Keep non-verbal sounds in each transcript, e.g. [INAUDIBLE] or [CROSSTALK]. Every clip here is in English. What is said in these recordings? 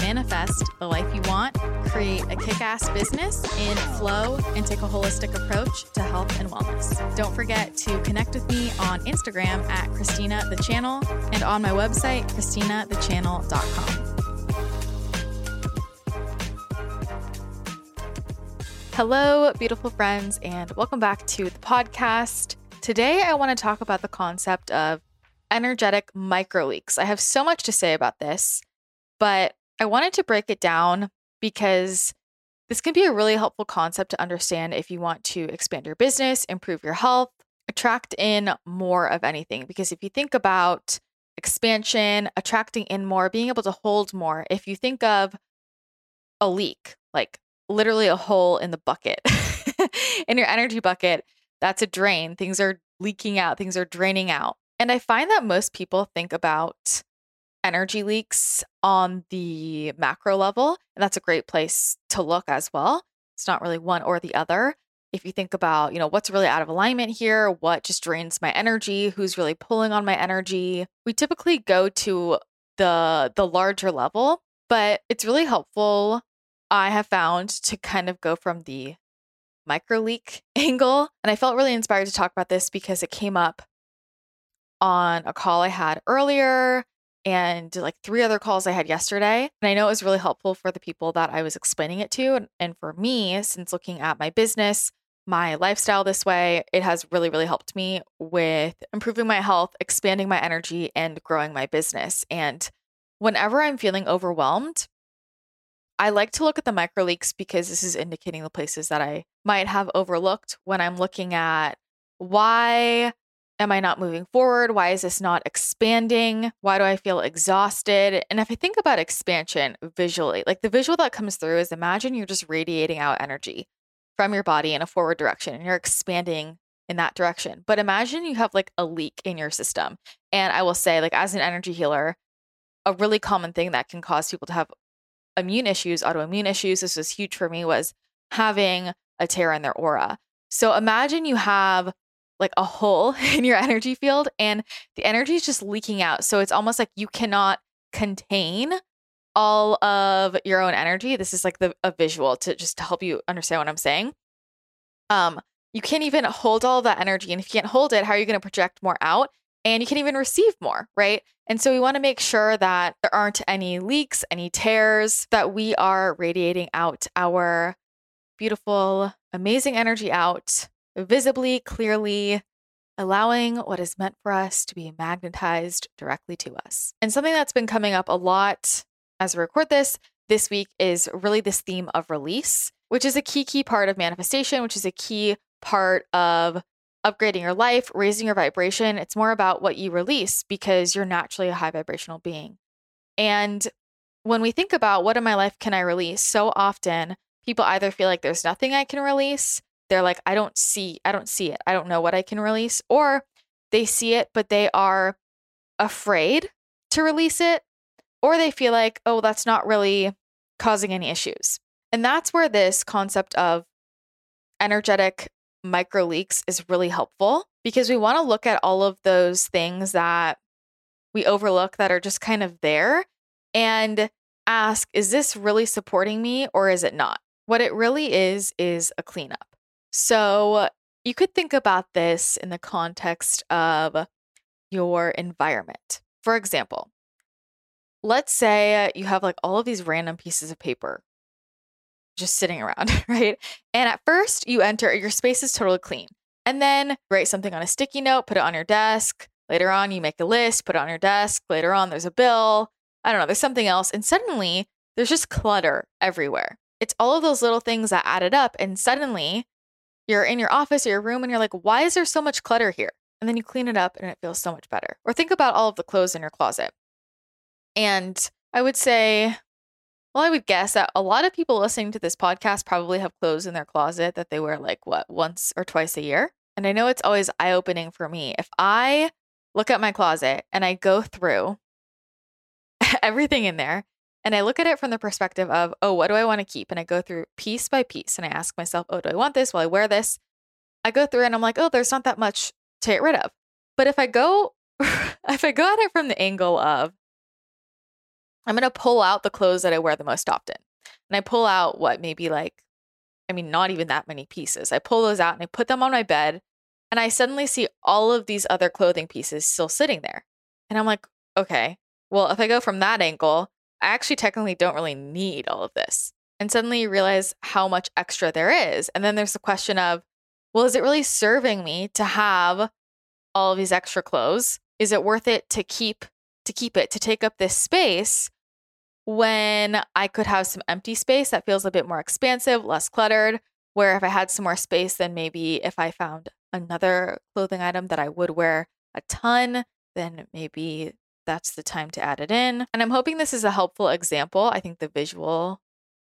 manifest the life you want, create a kick ass business in flow, and take a holistic approach to health and wellness. Don't forget to connect with me on Instagram at Christina the Channel and on my website, ChristinaTheChannel.com. Hello, beautiful friends, and welcome back to the podcast. Today, I want to talk about the concept of energetic micro leaks. I have so much to say about this, but I wanted to break it down because this can be a really helpful concept to understand if you want to expand your business, improve your health, attract in more of anything. Because if you think about expansion, attracting in more, being able to hold more, if you think of a leak, like literally a hole in the bucket, [LAUGHS] in your energy bucket, that's a drain. Things are leaking out, things are draining out. And I find that most people think about energy leaks on the macro level, and that's a great place to look as well. It's not really one or the other. If you think about, you know, what's really out of alignment here, what just drains my energy, who's really pulling on my energy, we typically go to the the larger level, but it's really helpful I have found to kind of go from the micro leak [LAUGHS] angle. And I felt really inspired to talk about this because it came up on a call I had earlier and like three other calls I had yesterday. And I know it was really helpful for the people that I was explaining it to. And, and for me, since looking at my business, my lifestyle this way, it has really, really helped me with improving my health, expanding my energy, and growing my business. And whenever I'm feeling overwhelmed, I like to look at the micro leaks because this is indicating the places that I might have overlooked when I'm looking at why am I not moving forward? Why is this not expanding? Why do I feel exhausted? And if I think about expansion visually, like the visual that comes through is imagine you're just radiating out energy from your body in a forward direction and you're expanding in that direction. But imagine you have like a leak in your system. And I will say, like, as an energy healer, a really common thing that can cause people to have immune issues, autoimmune issues, this was huge for me, was having a tear in their aura. So imagine you have like a hole [LAUGHS] in your energy field and the energy is just leaking out. So it's almost like you cannot contain all of your own energy. This is like the a visual to just to help you understand what I'm saying. Um, you can't even hold all of that energy. And if you can't hold it, how are you going to project more out? And you can even receive more, right? And so we want to make sure that there aren't any leaks, any tears, that we are radiating out our beautiful, amazing energy out visibly, clearly, allowing what is meant for us to be magnetized directly to us. And something that's been coming up a lot as we record this this week is really this theme of release, which is a key, key part of manifestation, which is a key part of upgrading your life, raising your vibration. It's more about what you release because you're naturally a high vibrational being. And when we think about what in my life can I release, so often people either feel like there's nothing I can release, they're like, I don't see, I don't see it. I don't know what I can release. Or they see it, but they are afraid to release it. Or they feel like, oh, that's not really causing any issues. And that's where this concept of energetic micro leaks is really helpful because we want to look at all of those things that we overlook that are just kind of there and ask, is this really supporting me or is it not? What it really is, is a cleanup. So you could think about this in the context of your environment. For example, let's say you have like all of these random pieces of paper just sitting around, [LAUGHS] right? And at first, you enter, your space is totally clean. And then write something on a sticky note, put it on your desk. Later on, you make a list, put it on your desk. Later on, there's a bill. I don't know, there's something else. And suddenly, there's just clutter everywhere. It's all of those little things that added up. And suddenly, you're in your office or your room and you're like, why is there so much clutter here? And then you clean it up and it feels so much better. Or think about all of the clothes in your closet. And I would say well, I would guess that a lot of people listening to this podcast probably have clothes in their closet that they wear like what once or twice a year. And I know it's always eye opening for me. If I look at my closet and I go through [LAUGHS] everything in there and I look at it from the perspective of, oh, what do I want to keep? And I go through piece by piece and I ask myself, oh, do I want this? Will I wear this? I go through and I'm like, oh, there's not that much to get rid of. But if I go, [LAUGHS] if I go at it from the angle of, I'm going to pull out the clothes that I wear the most often. And I pull out what maybe like, I mean, not even that many pieces. I pull those out and I put them on my bed. And I suddenly see all of these other clothing pieces still sitting there. And I'm like, okay, well, if I go from that angle, I actually technically don't really need all of this. And suddenly you realize how much extra there is. And then there's the question of, well, is it really serving me to have all of these extra clothes? Is it worth it to keep to keep it to take up this space when I could have some empty space that feels a bit more expansive, less cluttered, where if I had some more space then maybe if I found another clothing item that I would wear a ton, then maybe that's the time to add it in. And I'm hoping this is a helpful example. I think the visual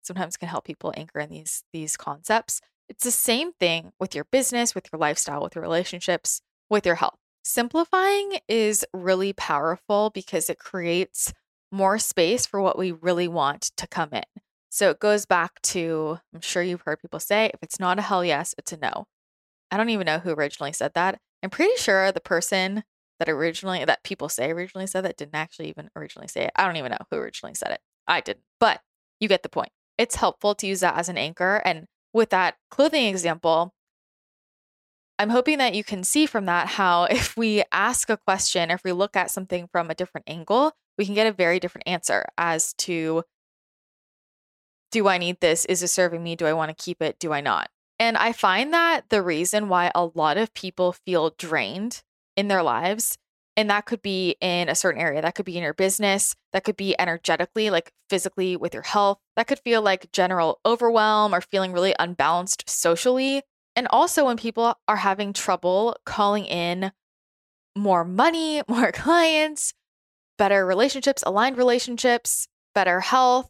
sometimes can help people anchor in these these concepts. It's the same thing with your business, with your lifestyle, with your relationships, with your health. Simplifying is really powerful because it creates more space for what we really want to come in. So it goes back to I'm sure you've heard people say if it's not a hell yes, it's a no. I don't even know who originally said that. I'm pretty sure the person that originally that people say originally said that didn't actually even originally say it. I don't even know who originally said it. I didn't. But you get the point. It's helpful to use that as an anchor and with that clothing example, I'm hoping that you can see from that how [LAUGHS] if we ask a question, if we look at something from a different angle, we can get a very different answer as to do I need this? Is it serving me? Do I want to keep it? Do I not? And I find that the reason why a lot of people feel drained in their lives, and that could be in a certain area, that could be in your business, that could be energetically, like physically with your health, that could feel like general overwhelm or feeling really unbalanced socially. And also when people are having trouble calling in more money, [LAUGHS] more clients, better relationships, aligned relationships, better health,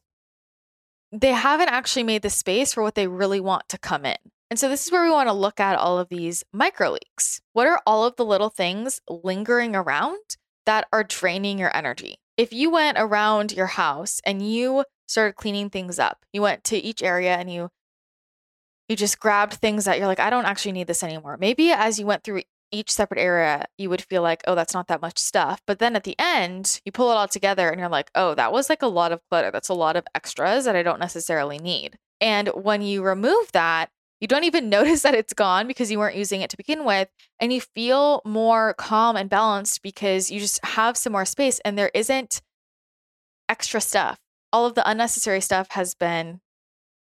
they haven't actually made the space for what they really want to come in. And so this is where we want to look at all of these micro leaks. What are all of the little things lingering around that are draining your energy? If you went around your house and you started cleaning things up, you went to each area and you you just grabbed things that you're like, I don't actually need this anymore. Maybe as you went through each separate area, you would feel like, oh, that's not that much stuff. But then at the end, you pull it all together and you're like, oh, that was like a lot of clutter. That's a lot of extras that I don't necessarily need. And when you remove that, you don't even [LAUGHS] notice that it's gone because you weren't using it to begin with. And you feel more calm and balanced because you just have some more space and there isn't extra stuff. All of the unnecessary stuff has been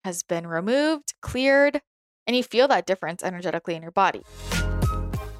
has been removed, cleared, and you feel that difference energetically in your body.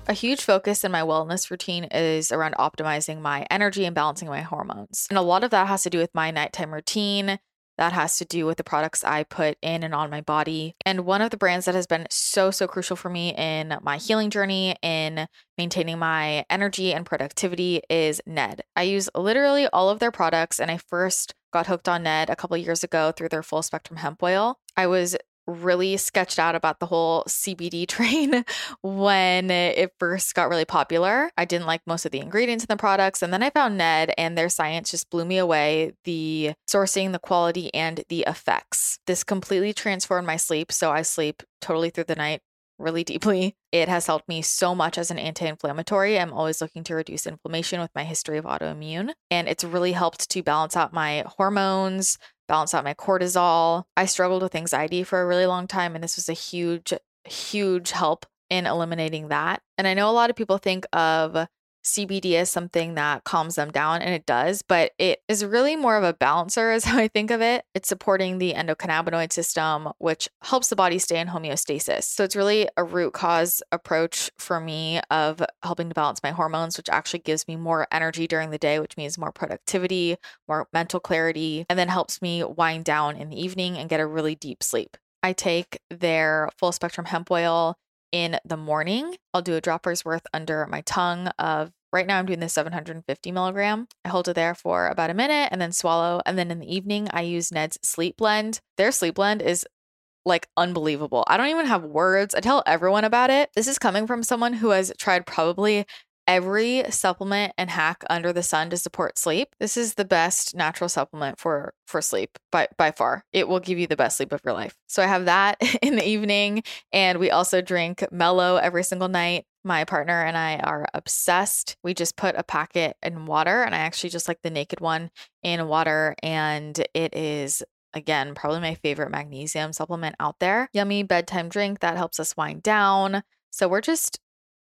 A huge focus in my wellness routine is around optimizing my energy and balancing my hormones. And a lot of that has to do with my nighttime routine, that has to do with the products I put in and on my body. And one of the brands that has been so, so crucial for me in my healing journey, in maintaining my energy and productivity, is Ned. I use literally all of their products, and I first got hooked on Ned a couple years ago through their full spectrum hemp oil. I was really sketched out about the whole CBD [LAUGHS] train when it first got really popular. I didn't like most of the ingredients in the products. And then I found Ned, and their science just blew me away the sourcing, the quality, and the effects. This completely transformed my sleep. So I sleep totally through the night really deeply. It has helped me so much as an anti inflammatory. I'm always looking to reduce inflammation with my history of autoimmune. And it's really helped to balance out my hormones, balance out my cortisol. I struggled with anxiety for a really long time, and this was a huge, huge help in eliminating that. And I know a lot of people think of CBD as something that calms them down, and it does, but it is really more of a balancer, [LAUGHS] is how I think of it. It's supporting the endocannabinoid system, which helps the body stay in homeostasis. So it's really a root cause approach for me of helping to balance my hormones, which actually gives me more energy during the day, which means more productivity, more mental clarity, and then helps me wind down in the evening and get a really deep sleep. I take their full spectrum hemp oil in the morning. I'll do a dropper's worth under my tongue of Right now, I'm doing the 750 milligram. I hold it there for about a minute and then swallow. And then in the evening, I use Ned's sleep blend. Their sleep blend is like unbelievable. I don't even have words. I tell everyone about it. This is coming from someone who has tried probably every supplement and hack under the sun to support sleep. This is the best natural supplement for for sleep by by far. It will give you the best sleep of your life. So I have that [LAUGHS] in the evening and we also drink Mellow every single night. My partner and I are obsessed. We just put a packet in water and I actually just like the naked one in water and it is again probably my favorite magnesium supplement out there. Yummy bedtime drink that helps us wind down. So we're just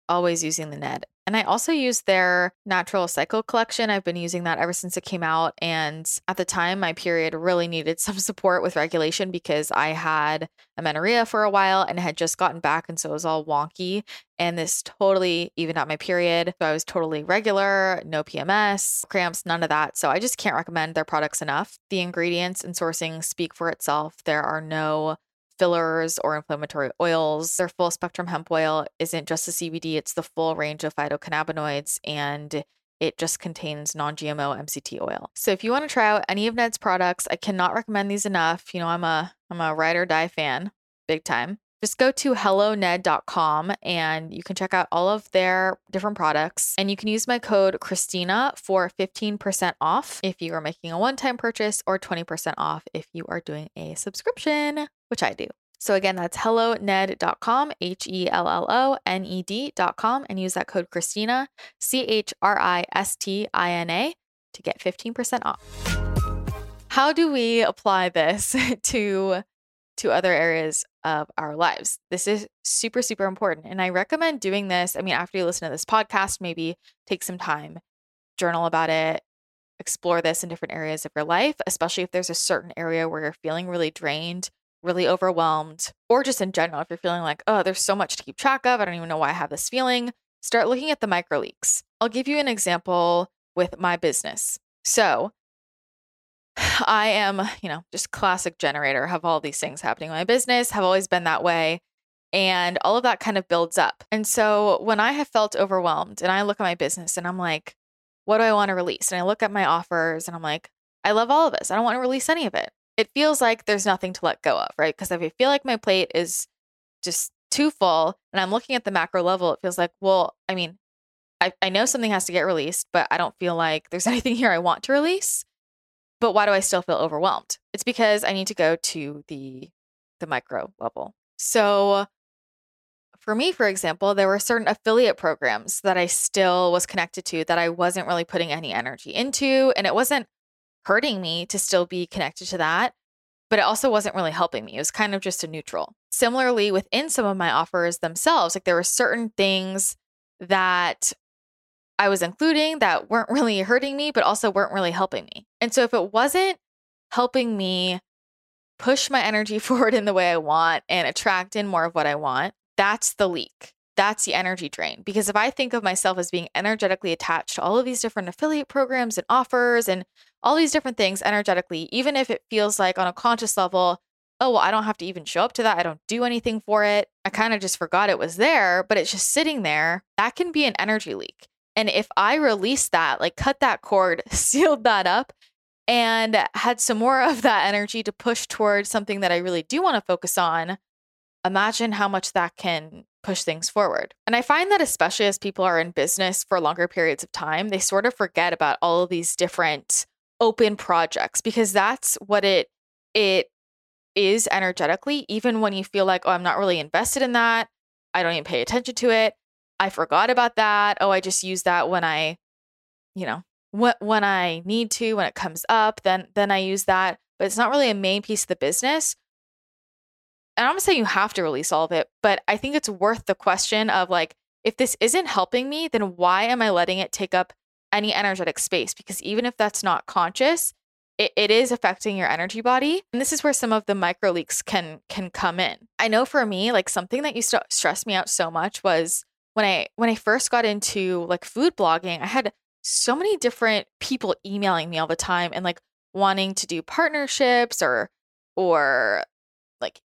always using the Ned. And I also use their natural cycle collection. I've been using that ever since it came out. And at the time, my period really needed [LAUGHS] some support with regulation because I had amenorrhea for a while and had just gotten back. And so it was all wonky. And this totally evened out my period. So I was totally regular, no PMS, cramps, none of that. So I just can't recommend their products enough. The ingredients and sourcing speak for itself. There are no fillers or inflammatory oils. Their full spectrum hemp oil isn't just the CBD, it's the full range of phytocannabinoids and it just contains non-GMO MCT oil. So if you want to try out any of Ned's products, I cannot recommend these enough. You know, I'm a I'm a ride or die fan, big time. Just go to helloned.com and you can check out all of their different products. And you can use my code Christina for 15% off if you are making a one time purchase or 20% off if you are doing a subscription, which I do. So again, that's helloned.com, H E L L O N E D.com, and use that code Christina, C H R I S T I N A, to get 15% off. How do we apply this [LAUGHS] to to other areas of our lives. This is super, super important. And I recommend doing this. I mean, after you listen to this podcast, maybe take some time, journal about it, explore this in different areas of your life, especially if there's a certain area where you're feeling really drained, really overwhelmed, or just in general, if you're feeling like, oh, there's so much to keep track of. I don't even know why I have this feeling. Start looking at the micro leaks. I'll give you an example with my business. So, I am, you know, just classic generator, have all these things happening in my business, have always been that way. And all of that kind of builds up. And so when I have felt overwhelmed and I look at my business and I'm like, what do I want to release? And I look at my offers and I'm like, I love all of this. I don't want to release any of it. It feels like there's nothing to let go of, right? Because if I feel like my plate is just too full and I'm looking at the macro level, it feels like, well, I mean, I, I know something has to get released, but I don't feel like there's [LAUGHS] anything here I want to release but why do I still feel overwhelmed? It's because I need to go to the the micro level. So for me, for example, there were certain affiliate programs that I still was connected to that I wasn't really putting any energy into. And it wasn't hurting me to still be connected to that, but it also wasn't really helping me. It was kind of just a neutral. Similarly, within some of my offers themselves, like there were certain things that I was including that weren't really hurting me, but also weren't really helping me. And so if it wasn't helping me push my energy [LAUGHS] forward in the way I want and attract in more of what I want, that's the leak. That's the energy drain. Because if I think of myself as being energetically attached to all of these different affiliate programs and offers and all these different things energetically, even if it feels like on a conscious level, oh, well, I don't have to even show up to that. I don't do anything for it. I kind of just forgot it was there, but it's just sitting there. That can be an energy leak. And if I released that, like cut that cord, [LAUGHS] sealed that up, and had some more of that energy to push towards something that I really do want to focus on, imagine how much that can push things forward. And I find that especially as people are in business for longer periods of time, they sort of forget about all of these different open projects because that's what it it is energetically even when you feel like oh I'm not really invested in that, I don't even pay attention to it. I forgot about that. Oh, I just use that when I, you know, when when I need to, when it comes up, then then I use that. But it's not really a main piece of the business. And I'm not saying you have to release all of it, but I think it's worth the question of like, if this isn't helping me, then why am I letting it take up any energetic space? Because even if that's not conscious, it, it is affecting your energy body. And this is where some of the micro leaks can can come in. I know for me, like something that used to stress me out so much was when I when I first got into like food blogging, I had so many different people emailing me all the time and like wanting to do partnerships or or like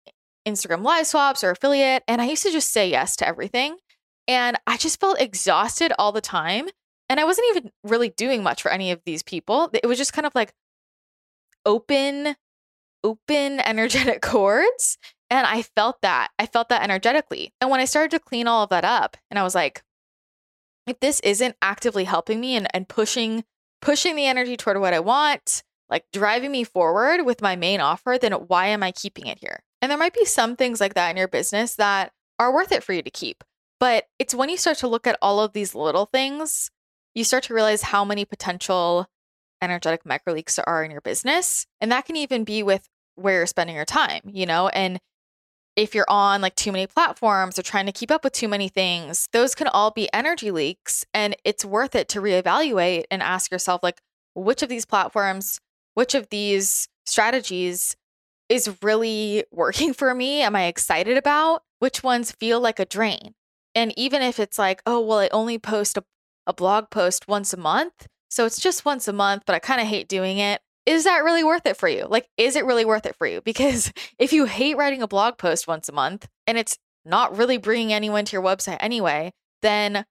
Instagram live swaps or affiliate and I used to just say yes to everything and I just felt exhausted all the time and I wasn't even really doing much for any of these people. It was just kind of like open open [LAUGHS] energetic cords And I felt that. I felt that energetically. And when I started to clean all of that up, and I was like, if this isn't actively helping me and, and pushing pushing the energy toward what I want, like driving me forward with my main offer, then why am I keeping it here? And there might be some things like that in your business that are worth it for you to keep. But it's when you start to look at all of these little things, you start to realize how many potential energetic micro leaks there are in your business. And that can even be with where you're spending your time, you know? And if you're on like too many platforms or trying to keep up with too many things, those can all be energy leaks. And it's worth it to reevaluate and ask yourself, like, which of these platforms, which of these strategies is really working for me? Am I excited about? Which ones feel like a drain? And even if it's like, oh, well, I only post a, a blog post once a month. So it's just once a month, but I kind of hate doing it is that really worth it for you? Like, is it really worth it for you? [LAUGHS] Because if you hate writing a blog post once a month and it's not really bringing anyone to your website anyway, then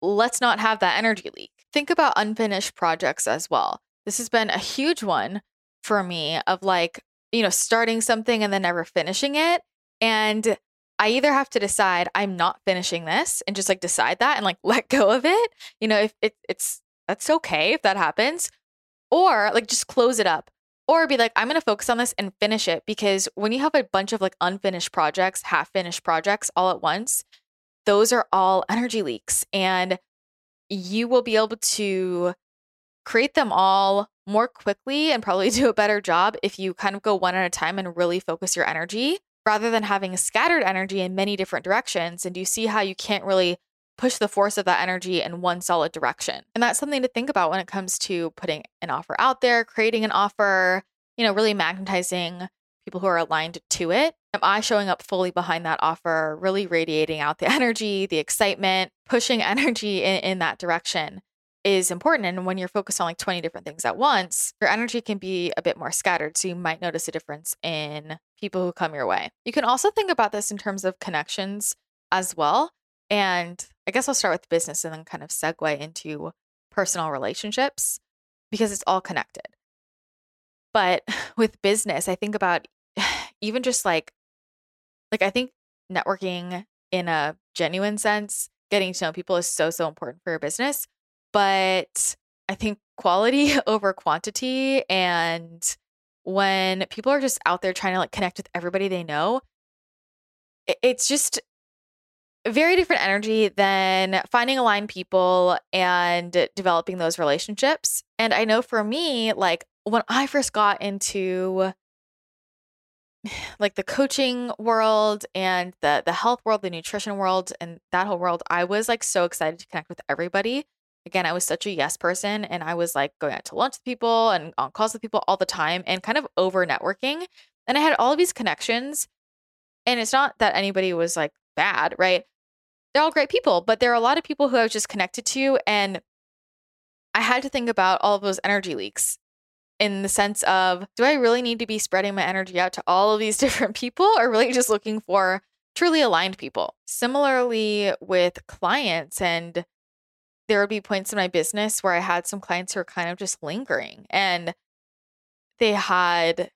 let's not have that energy leak. Think about unfinished projects as well. This has been a huge one for me of like, you know, starting something and then never finishing it. And I either have to decide I'm not finishing this and just like decide that and like [LAUGHS] let go of it. You know, if it, it's that's okay if that happens, or like just close it up or be like i'm going to focus on this and finish it because when you have a bunch of like unfinished projects half finished projects all at once those are all energy leaks and you will be able to create them all more quickly and probably [LAUGHS] do a better job if you kind of go one at a time and really focus your energy rather than having scattered energy in many different directions and you see how you can't really push the force of that energy in one solid direction. And that's something to think about when it comes to putting an offer out there, creating an offer, you know, really magnetizing people who are aligned to it. Am I showing up fully behind that offer, really radiating out the [LAUGHS] energy, the excitement, pushing [LAUGHS] energy in, in that direction? is important. And when you're focused on like 20 different things at once, your energy can be a bit more scattered. So you might notice a difference in people who come your way. You can also think about this in terms of connections as well. And I guess I'll start with business and then kind of segue into personal relationships because it's all connected. But [LAUGHS] with business, I think about [SIGHS] even just like like I think networking in a genuine sense, getting to know people is so so important for your business, but I think quality [LAUGHS] over quantity and when people are just out there trying to like connect with everybody they know, it's just very different energy than finding aligned people and developing those relationships. And I know for me, like when I first got into [SIGHS] like the coaching world and the the health world, the nutrition world and that whole world, I was like so excited to connect with everybody. Again, I was such a yes person and I was like going out to lunch with people and on calls with people all the time and kind of over networking. And I had all of these connections. And it's not that anybody was like bad, right? They're all great people, but there are a lot of people who I was just connected to. And I had to think about all of those energy leaks in the sense of do I really need to be spreading my energy out to all of these [LAUGHS] different people or really just looking for truly aligned people? Similarly, with clients, and there would be points in my business where I had some clients who were kind of just lingering and they had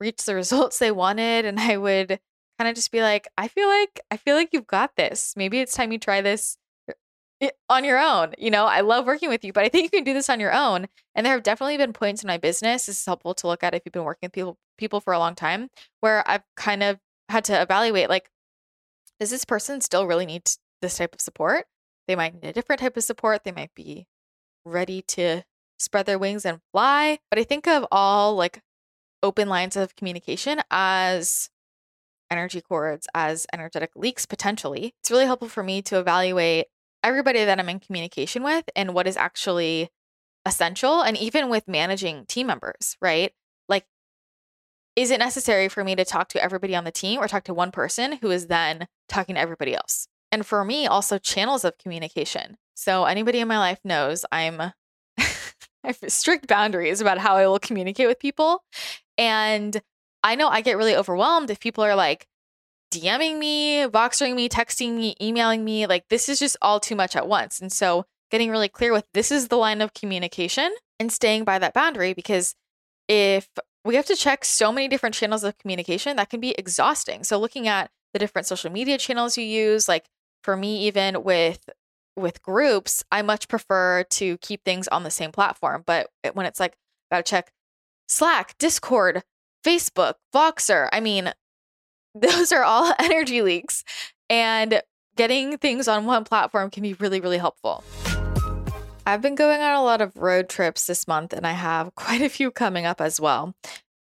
reached the [LAUGHS] results they wanted. And I would kind of just be like, I feel like I feel like you've got this. Maybe it's time you try this uh, on your own. You know, I love working with you, but I think you can do this on your own. And there have definitely been points in my business. This is helpful to look at if you've been working with people people for a long time, where I've kind of had to evaluate like, does this person still really need this type of support? They might need a different type of support. They might be ready to spread their wings and fly. But I think of all like open lines of communication as energy cords as energetic leaks potentially. It's really helpful for me to evaluate everybody that I'm in communication with and what is actually essential and even with managing team members, right? Like is it necessary for me to talk to everybody on the team or talk to one person who is then talking to everybody else? And for me, also channels of communication. So anybody in my life knows I'm [LAUGHS] I have strict boundaries about how I will communicate with people. And I know I get really overwhelmed if people are like DMing me, Voxering me, texting me, emailing me. Like, this is just all too much at once. And so, getting really clear with this is the line of communication and staying by that boundary because if we have to check so many different channels of communication that can be exhausting. So looking at the different social media channels you use, like for me even with with groups, I much prefer to keep things on the same platform. But when it's like got to check Slack, Discord, Facebook, Voxer, I mean, [LAUGHS] those are all [LAUGHS] energy leaks and getting things on one platform can be really really helpful. I've been going on a lot of road trips this month and I have [LAUGHS] quite a few coming up as well.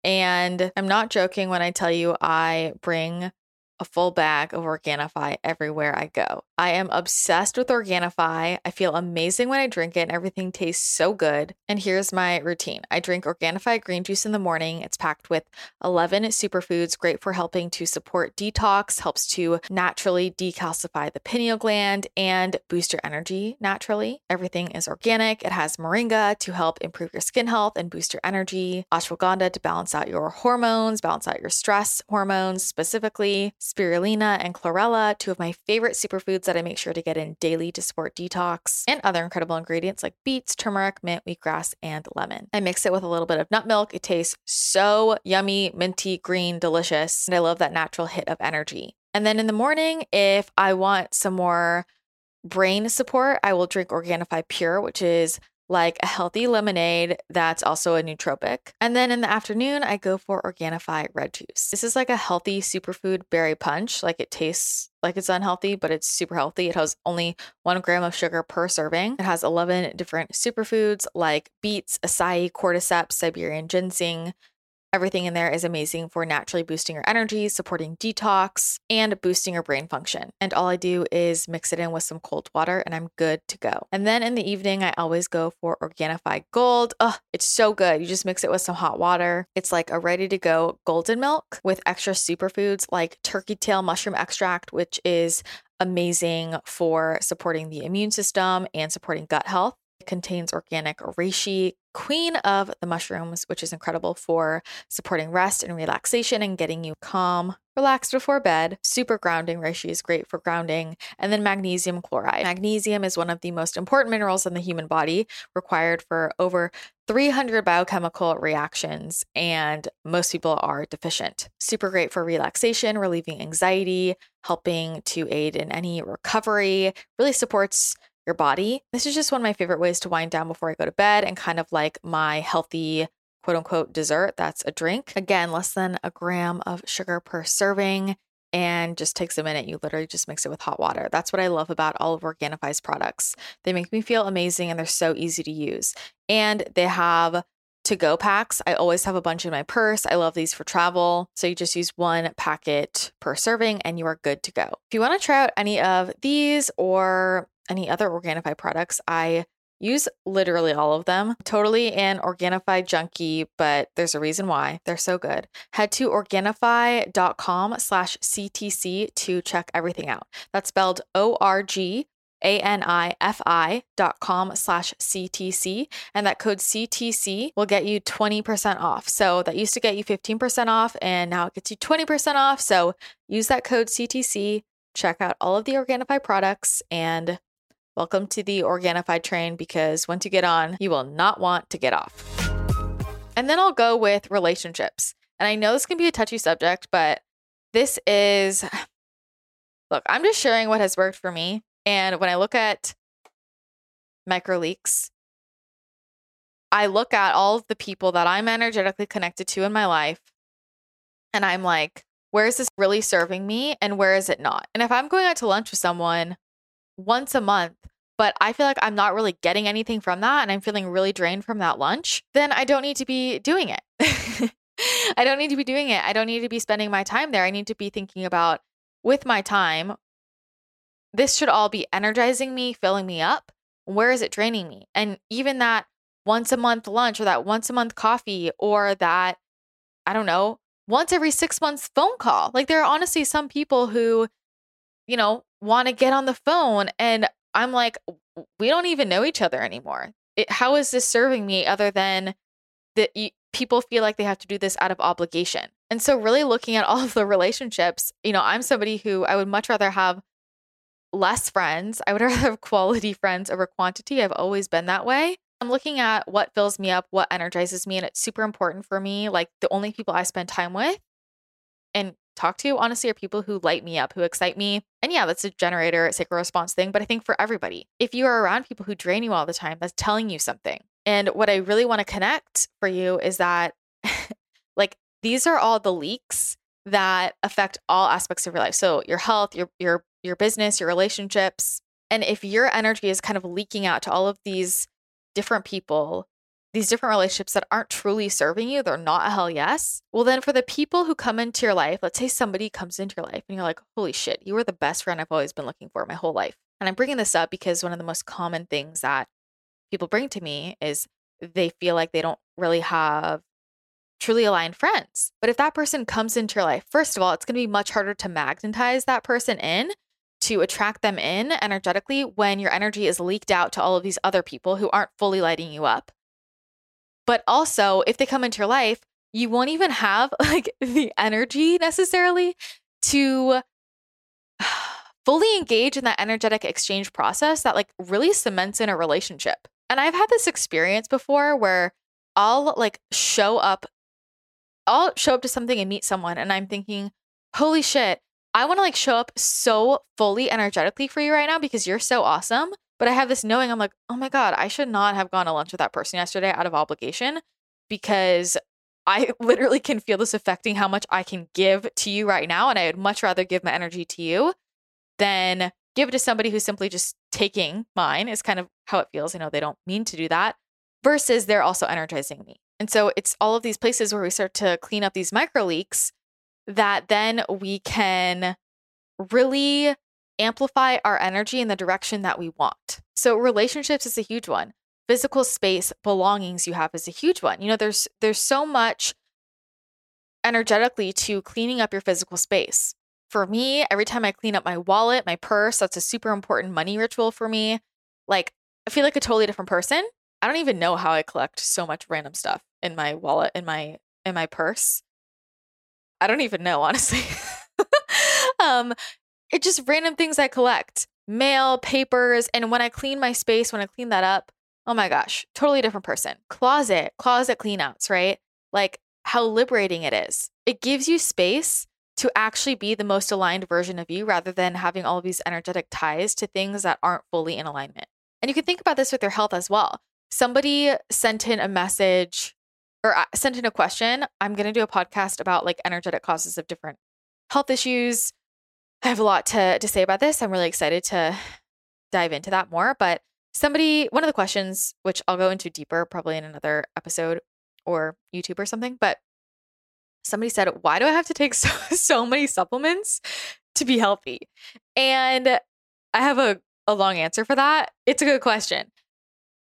And I'm not joking when I tell you I bring a full bag of Organifi everywhere I go. I am obsessed with Organifi. I feel amazing when I drink it and everything tastes so good. And here's my routine I drink Organifi green juice in the morning. It's packed with 11 superfoods, great for helping to support detox, helps to naturally decalcify the pineal gland, and boost your energy naturally. Everything is organic. It has moringa to help improve your skin health and boost your energy, ashwagandha to balance out your hormones, balance out your stress hormones specifically, spirulina and chlorella, two of my favorite superfoods that I make sure to get in daily to support detox, and other incredible ingredients like beets, turmeric, mint, wheatgrass, and lemon. I mix it with a little bit of nut milk. It tastes so yummy, minty, green, delicious. And I love that natural hit of energy. And then in the morning, if I want some more brain support, I will drink Organifi Pure, which is like a healthy lemonade that's also a nootropic. And then in the afternoon, I go for Organifi red juice. This is like a healthy superfood berry punch. Like it tastes like it's unhealthy, but it's super healthy. It has only one gram of sugar per serving. It has 11 different superfoods like beets, acai, cordyceps, Siberian ginseng, Everything in there is amazing for naturally boosting your energy, supporting detox, and boosting your brain function. And all I do is mix it in with some cold water and I'm good to go. And then in the evening, I always go for Organifi Gold. Oh, it's so good. You just mix it with some hot water. It's like a ready to go golden milk with extra superfoods like turkey tail mushroom extract, which is amazing for supporting the immune system and supporting gut health. It contains organic reishi, queen of the mushrooms, which is incredible for supporting rest and relaxation and getting you calm, relaxed before bed. Super grounding. Reishi is great for grounding. And then magnesium chloride. Magnesium is one of the most important minerals in the human body, required for over 300 biochemical reactions, and most people are deficient. Super great for relaxation, relieving anxiety, helping to aid in any recovery, really supports your body. This is just one of my favorite ways to wind down before I go to bed and kind of like my healthy quote unquote dessert. That's a drink. Again, less than a gram of sugar per serving and just takes a minute. You literally just mix it with hot water. That's what I love about all of Organifi's products. They make me feel amazing and they're so easy to use. And they have to go packs. I always have a bunch in my purse. I love these for travel. So you just use one packet per serving and you are good to go. If you want to try out any of these or any other Organifi products. I use literally all of them. Totally an Organifi junkie, but there's a reason why. They're so good. Head to Organifi.com slash CTC to check everything out. That's spelled O-R-G a-N-I-F-I dot com slash CTC. And that code CTC will get you 20% off. So that used to get you 15% off and now it gets you 20% off. So use that code CTC, check out all of the Organifi products and Welcome to the Organifi train because once you get on, you will not want to get off. And then I'll go with relationships. And I know this can be a touchy subject, but this is [SIGHS] look, I'm just sharing what has worked for me. And when I look at micro leaks, I look at all of the people that I'm energetically connected to in my life, and I'm like, where is this really serving me and where is it not? And if I'm going out to lunch with someone once a month, but I feel like I'm not really getting anything from that and I'm feeling really drained from that lunch, then I don't need to be doing it. [LAUGHS] I don't need to be doing it. I don't need to be spending my time there. I need to be thinking about with my time, this should all be energizing me, filling me up. Where is it draining me? And even that once a month lunch or that once a month coffee or that, I don't know, once every six months phone call. Like there are honestly some people who, you know, want to get on the phone. And I'm like, we don't even know each other anymore. It, how is this serving me other than that people feel like they have to do this out of obligation? And so, really looking at [LAUGHS] all of the relationships, you know, I'm somebody who I would much rather have less friends. I would [LAUGHS] rather have quality friends over quantity. I've always been that way. I'm looking at what fills me up, what energizes me, and it's super important for me. Like the only people I spend time with and talk to, honestly, are people who light me up, who excite me. And yeah, that's a generator, sacral response thing. But I think for everybody, if you are around people who drain you all the time, that's telling you something. And what I really want to connect for you is that, [LAUGHS] like, these are all the leaks that affect all aspects of your life. So your health, your your your business, your relationships. And if your energy is kind of leaking out to all of these different people, these different relationships that aren't truly serving you, they're not a hell yes. Well, then for the people who come into your life, let's say somebody comes into your life and you're like, holy shit, you were the best friend I've always been looking for my whole life. And I'm bringing this up because one of the most common things that people bring to me is they feel like they don't really have truly aligned friends. But if that person comes into your life, first of all, it's going to be much harder to magnetize that person in, to attract them in energetically when your energy is leaked out to all of these other people who aren't fully lighting you up. But also, if they come into your life, you won't even have [LAUGHS] like the energy necessarily to [SIGHS] fully engage in that energetic exchange process that like really cements in a relationship. And I've had this experience before where I'll like show up I'll show up to something and meet someone and I'm thinking, "Holy shit, I want to like show up so fully energetically for you right now because you're so awesome." But I have this knowing I'm like, "Oh my god, I should not have gone to lunch with that person yesterday out of obligation because I [LAUGHS] literally can feel this affecting how much I can give to you right now and I would much rather give my energy to you than give it to somebody who's simply just taking mine is kind of how it feels. I know they don't mean to do that versus they're also energizing me. And so it's all of these places where we start to clean up these micro leaks that then we can really amplify our energy in the direction that we want. So relationships is a huge one. Physical space, belongings you have is a huge one. You know, there's there's so much energetically to cleaning up your physical space for me, every time I clean up my wallet, my purse, that's a super important money ritual for me. Like, I feel like a totally different person. I don't even know how I collect so much random stuff in my wallet, in my in my purse. I don't even know, [LAUGHS] honestly. um, it's just random things I collect. Mail, papers, and when I clean my space, when I clean that up, oh my gosh, totally different person. Closet, closet cleanouts, right? Like how liberating it is. It gives you space to actually be the most aligned version of you rather than having all these energetic ties to things that aren't fully in alignment. And you can think about this with your health as well. Somebody sent in a message or uh, sent in a question. I'm going to do a podcast about like energetic causes of different health issues. I have a lot to, to say about this. I'm really excited to dive into that more. But somebody, one of the questions, which I'll go into deeper probably in another episode or YouTube or something, but somebody said, Why do I have to take [LAUGHS] so, so many supplements to be healthy? And I have a, a long answer for that. It's a good question.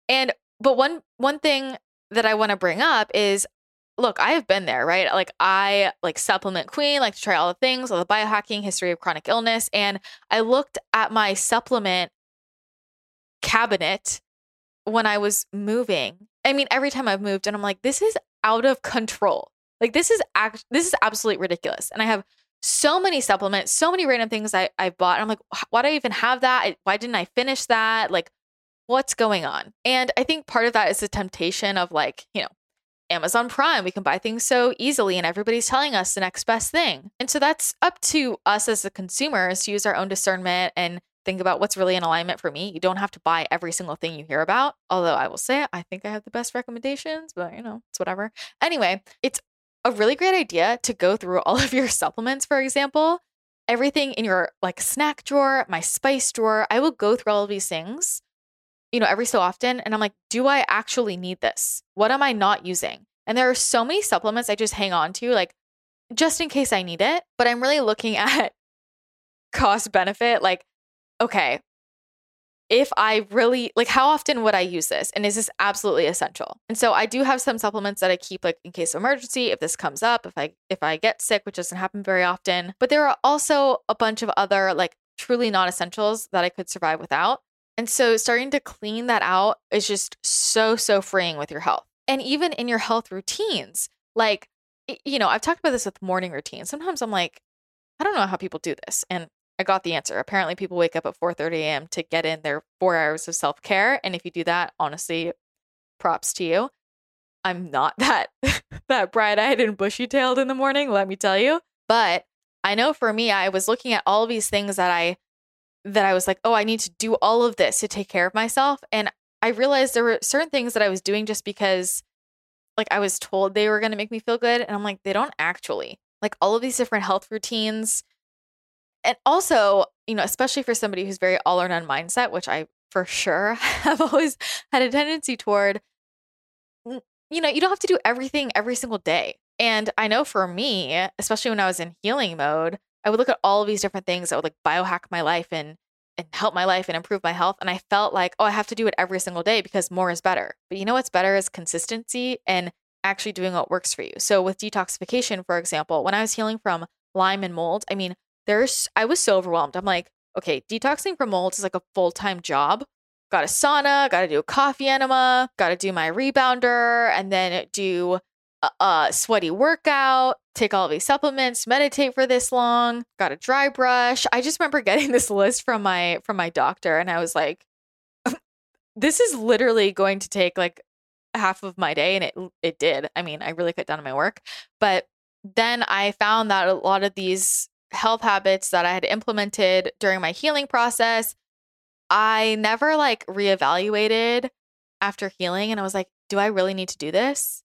And but one one thing that I want to bring up is look, I have been there, right? Like I like supplement queen, like to try all the things, all the biohacking, history of chronic illness. And I looked at my supplement cabinet when I was moving. I mean, every time I've moved, and I'm like, this is out of control. Like this is act this is absolutely ridiculous. And I have so many supplements, so many random things I, I bought. I'm like, why do I even have that? Why didn't I finish that? Like, what's going on? And I think part of that is the temptation of like, you know, Amazon Prime, we can buy things so easily and everybody's telling us the next best thing. And so that's up to us as the consumers to use our own discernment and think about what's really in alignment for me. You don't have to buy every single thing you hear about. Although I will say, I think I have the best recommendations, but you know, it's whatever. Anyway, it's a really great idea to go through all [LAUGHS] of your supplements, for example, everything in your like snack drawer, my spice drawer. I will go through all of these things, you know, every so often. And I'm like, do I actually need this? What am I not using? And there are so many supplements I just hang on to, like just in case I need it. But I'm really looking [LAUGHS] at cost benefit. Like, okay, if I really like how often would I use this and is this absolutely essential? And so I do have some supplements that I keep like in case of emergency if this comes up, if I if I get sick, which doesn't happen very often. But there are also a bunch of other like truly non-essentials that I could survive without. And so starting to clean that out is just so so freeing with your health. And even in your health routines, like you know, I've talked about this with morning routines. Sometimes I'm like I don't know how people do this. And I got the answer. Apparently, people wake up at 4:30 a.m. to get in their four hours of self care, and if you do that, honestly, props to you. I'm not [LAUGHS] that that bright-eyed and bushy-tailed in the morning, let me tell you. But I know for me, I was looking at all these things that I that I was like, "Oh, I need to do all of this to take care of myself." And I realized there were certain things that I was doing just because like I was told they were going to make me feel good and I'm like, "They don't actually." Like all of these different health routines and also, you know, especially for somebody who's very all or none mindset, which I for sure [LAUGHS] have always had a tendency toward, you know, you don't have to do everything every single day. And I know for me, especially when I was in healing mode, I would look at all of these different things that would like biohack my life and and help my life and improve my health. And I felt like, oh, I have to do it every single day because more is better. But you know what's better is consistency and actually doing what works for you. So with detoxification, for example, when I was healing from Lyme and mold, I mean, there's I was so overwhelmed. I'm like, okay, detoxing from mold is like a full-time job. Got a sauna, got to do a coffee enema, got to do my rebounder and then do a, sweaty workout, take all these supplements, meditate for this long, got a dry brush. I just remember [LAUGHS] getting this list from my from my doctor and I was like [LAUGHS] this is literally going to take like half of my day and it it did. I mean, I really cut down on my work, but then I found that a lot of these health habits that I had implemented during my healing process, I never like reevaluated after healing and I was like, do I really need to do this?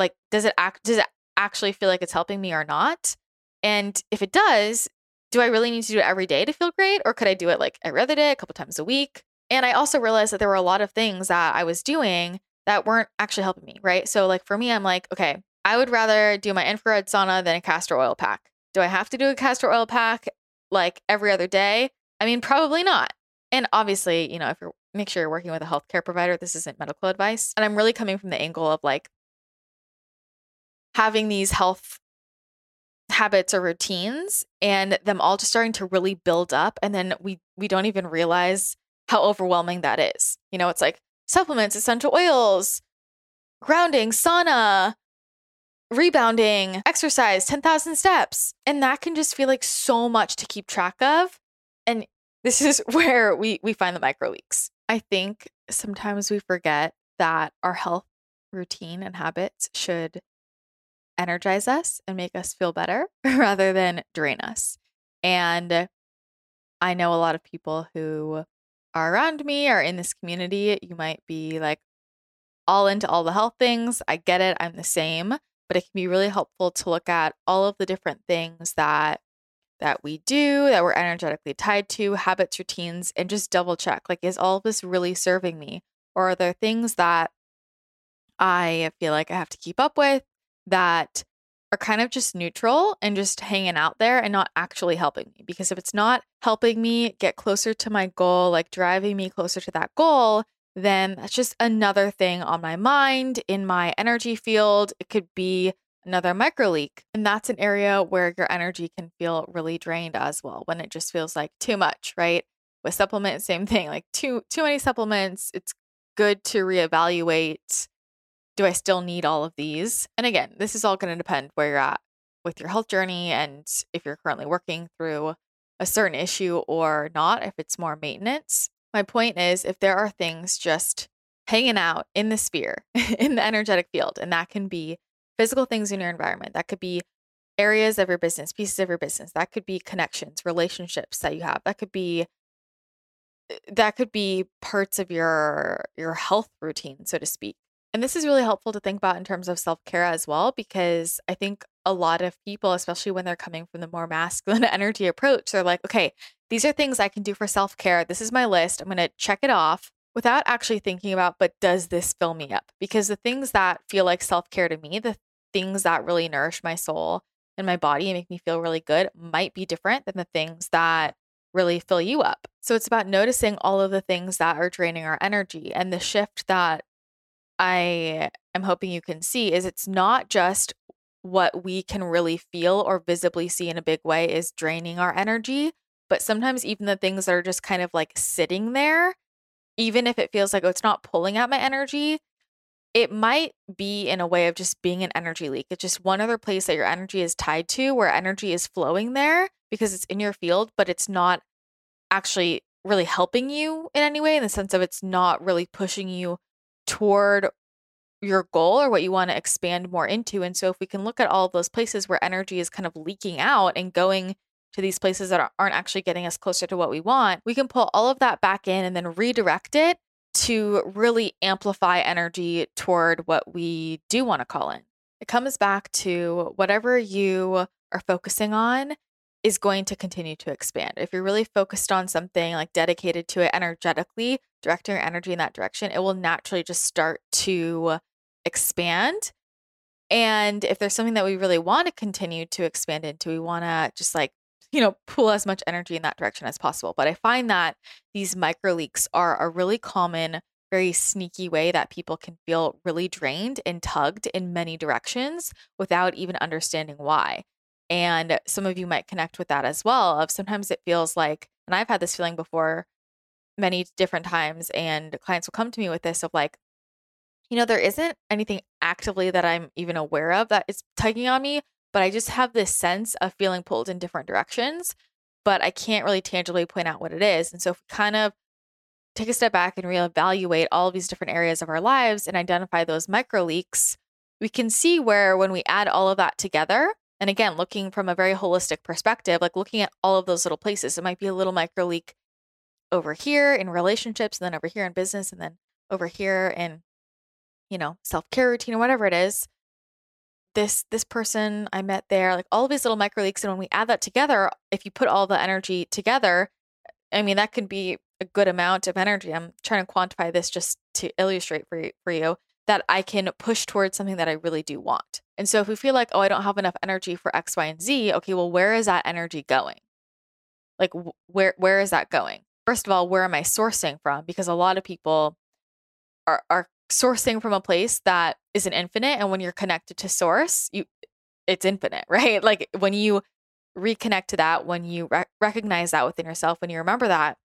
Like does it act does it actually feel like it's helping me or not? And if it does, do I really need to do it every day to feel great or could I do it like every other day, a couple times a week? And I also realized that there were a lot of things that I was doing that weren't actually helping me, right? So like for me, I'm like, okay, I would rather do my infrared sauna than a castor oil pack. Do I have to do a castor oil pack like every other day? I mean, probably not. And obviously, you know, if you're make sure you're working with a healthcare provider, this isn't medical advice. And I'm really coming from the angle of like having these health habits or routines and them all just starting to really build up and then we we don't even realize how overwhelming that is. You know, it's like supplements, essential oils, grounding, sauna, rebounding, exercise, 10,000 steps. And that can just feel like so much to keep track of. And this is [LAUGHS] where we we find the micro leaks. I think sometimes we forget that our health routine and habits should energize us and make us feel better [LAUGHS] rather than drain us. And I know a lot of people who are around me are in this community. You might be like all into all the health things. I get it. I'm the same but it can be really helpful to look at all of the different things that that we do that we're energetically tied to habits routines and just double check like is all of this really serving me or are there things that i feel like i have to keep up with that are kind of just neutral and just hanging out there and not actually helping me because if it's not helping me get closer to my goal like driving me closer to that goal then that's just another thing on my mind in my energy field. It could be another micro leak. And that's an area where your energy can feel really drained as well when it just feels like too much, right? With supplements, same thing. Like too too many supplements, it's good to reevaluate do I still need all of these? And again, this is all going to depend where you're at with your health journey and if you're currently working through a certain issue or not, if it's more maintenance. My point is if there are things just hanging out in the sphere, [LAUGHS] in the energetic field, and that can be physical things in your environment, that could be areas of your business, pieces of your business, that could be connections, relationships that you have, that could be eh, that could be parts of your your health routine so to speak and this is really helpful to think about in terms of self-care as well because i think a lot of people especially when they're coming from the more masculine [LAUGHS] energy approach they're like okay these are things I can do for self care. This is my list. I'm going to check it off without actually thinking about, but does this fill me up? Because the things that feel like self care to me, the things that really nourish my soul and my body and make me feel really good, might be different than the things that really fill you up. So it's about noticing all of the things that are draining our energy. And the shift that I am hoping you can see is it's not just what we can really feel or visibly see in a big way is draining our energy, but sometimes even the things that are just kind of like sitting there, even if it feels like, oh, it's not pulling at my energy, it might be in a way of just being an energy leak. It's just one other place that your energy is tied to where energy is flowing there because it's in your field, but it's not actually really helping you in any way in the sense of it's not really pushing you toward your goal or what you want to expand more into. And so if we can look at all those places where energy is kind of leaking out and going to these places that aren't actually getting us closer to what we want, we can pull all of that back in and then redirect it to really amplify energy toward what we do want to call in. It comes back to whatever you are focusing on is going to continue to expand. If you're really focused on something like dedicated to it energetically, directing your energy in that direction, it will naturally just start to expand. And if there's something that we really want to continue to expand into, we want to just like, you know, pull as much energy in that direction as possible. But I find that these micro leaks are a really common, very sneaky way that people can feel really drained and tugged in many directions without even understanding why. And some of you might connect with that as well. Of sometimes it feels like, and I've had this feeling before many different times, and clients will come to me with this of like, you know, there isn't anything actively that I'm even aware of that is tugging on me, but I just have this sense of feeling pulled in different directions, but I can't really tangibly point out what it is. And so if we kind of take a step back and reevaluate all of these different areas of our lives and identify those micro leaks, we can see where when we add all of that together, and again, looking from a very holistic perspective, like looking at all of those little places, it might be a little micro leak over here in relationships, and then over here in business, and then over here in, you know, self care routine or whatever it is. This this person I met there, like all of these little micro leaks, and when we add that together, if you put all the energy together, I mean that can be a good amount of energy. I'm trying to quantify this just to illustrate for you, for you that I can push towards something that I really do want. And so if we feel like, oh, I don't have enough energy for X, Y, and Z, okay, well, where is that energy going? Like where where is that going? First of all, where am I sourcing from? Because a lot of people are are sourcing from a place that isn't infinite. And when you're connected to source, you it's infinite, [LAUGHS] right? Like when you reconnect to that, when you re- recognize that within yourself, when you remember that,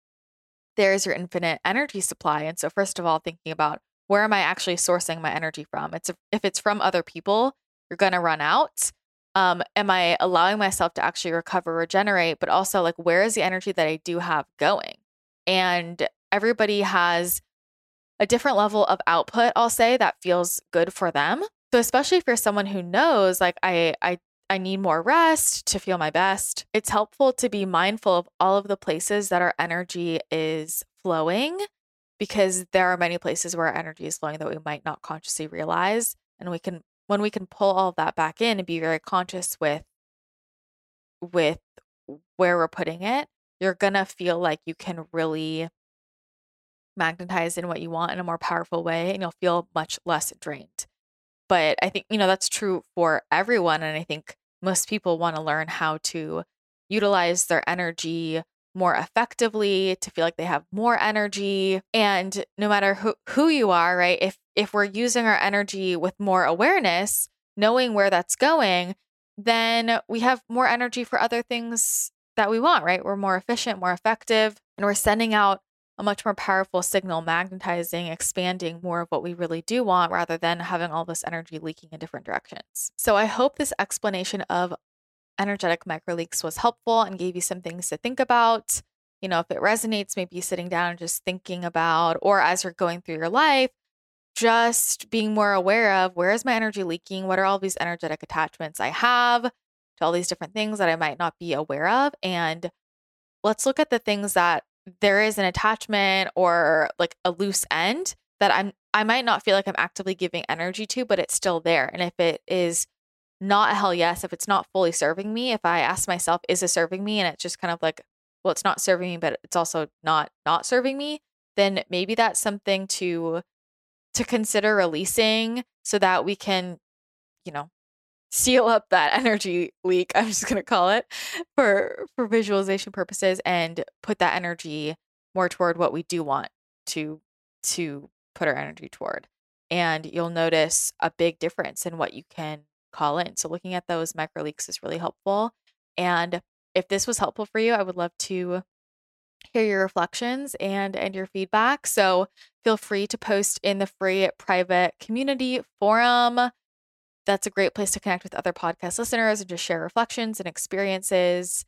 there's your infinite energy supply. And so, first of all, thinking about where am I actually sourcing my energy from? It's if it's from other people, you're going to run out. Um, am I allowing myself to actually recover, regenerate, but also like where is the energy that I do have going? And everybody has a different level of output, I'll say, that feels good for them. So especially if you're someone who knows like I I I need more rest to feel my best, it's helpful to be mindful of all of the places that our energy is flowing because there are many places where our energy is flowing that we might not consciously realize and we can when we can pull all that back in and be very conscious with with where we're putting it you're to feel like you can really magnetize in what you want in a more powerful way and you'll feel much less drained. But i think you know that's true for everyone and i think most people want to learn how to utilize their energy more effectively, to feel like they have more energy. And no matter who, who you are, right? If if we're using our energy with more awareness, knowing where that's going, then we have more energy for other things that we want, right? We're more efficient, more effective, and we're sending out a much more powerful signal, magnetizing, expanding more of what we really do want rather than having all this energy leaking in different directions. So I hope this explanation of energetic microleaks was helpful and gave you some things to think about. You know, if it resonates, maybe sitting down and just thinking about, or as you're going through your life, just being more aware of where is my energy leaking? What are all these energetic attachments I have to all these different things that I might not be aware of? And let's look at the things that there is an attachment or like a loose end that I'm I might not feel like I'm actively giving energy to, but it's still there. And if it is not a hell yes if it's not fully serving me. If I ask myself, is it serving me? And it's just kind of like, well, it's not serving me, but it's also not not serving me, then maybe that's something to to consider releasing so that we can, you know, seal up that energy leak, I'm just gonna call it, for for visualization purposes and put that energy more toward what we do want to to put our energy toward. And you'll notice a big difference in what you can call in. So looking at those micro leaks is really helpful. And if this was helpful for you, I would love to hear your reflections and and your feedback. So feel free to post in the free private community forum. That's a great place to connect with other podcast listeners and just share reflections and experiences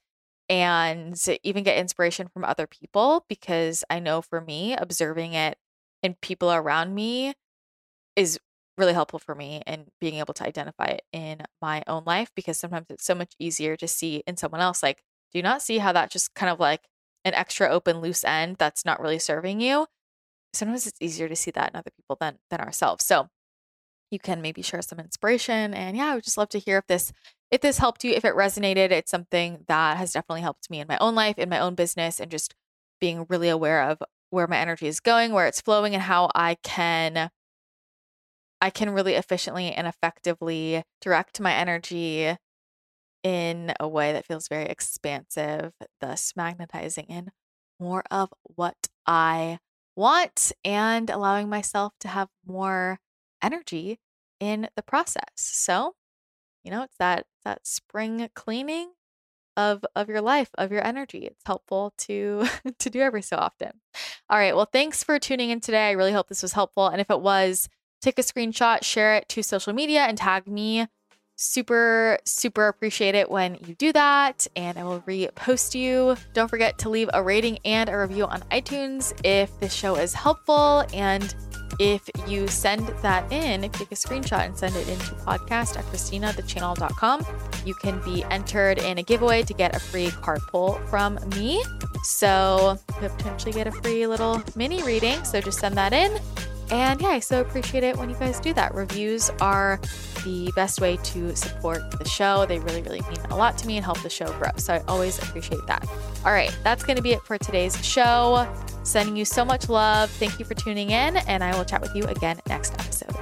and even get inspiration from other people because I know for me observing it in people around me is really helpful for me and being able to identify it in my own life because sometimes it's so much easier to see in someone else. Like, do you not see how that just kind of like an extra open loose end that's not really serving you? Sometimes it's easier to see that in other people than than ourselves. So you can maybe share some inspiration. And yeah, I would just love to hear if this if this helped you, if it resonated. It's something that has definitely helped me in my own life, in my own business, and just being really aware of where my energy is going, where it's flowing, and how I can I can really efficiently and effectively direct my energy in a way that feels very expansive, thus magnetizing in more of what I want and allowing myself to have more energy in the process. So, you know, it's that that spring cleaning of of your life, of your energy. It's helpful to [LAUGHS] to do every so often. All right, well, thanks for tuning in today. I really hope this was helpful and if it was, take a screenshot, share it to social media and tag me. Super, super appreciate it when you do that, and I will repost you. Don't forget to leave a rating and a review on iTunes if this show is helpful. And if you send that in, if you take a screenshot and send it into podcast at christinathechannel.com, you can be entered in a giveaway to get a free card pull from me. So you potentially get a free little mini reading. So just send that in. And yeah, I so appreciate it when you guys do that. Reviews are the best way to support the show. They really, really mean a lot to me and help the show grow. So I always appreciate that. All right, that's going to be it for today's show. Sending you so much love. Thank you for tuning in, and I will chat with you again next episode.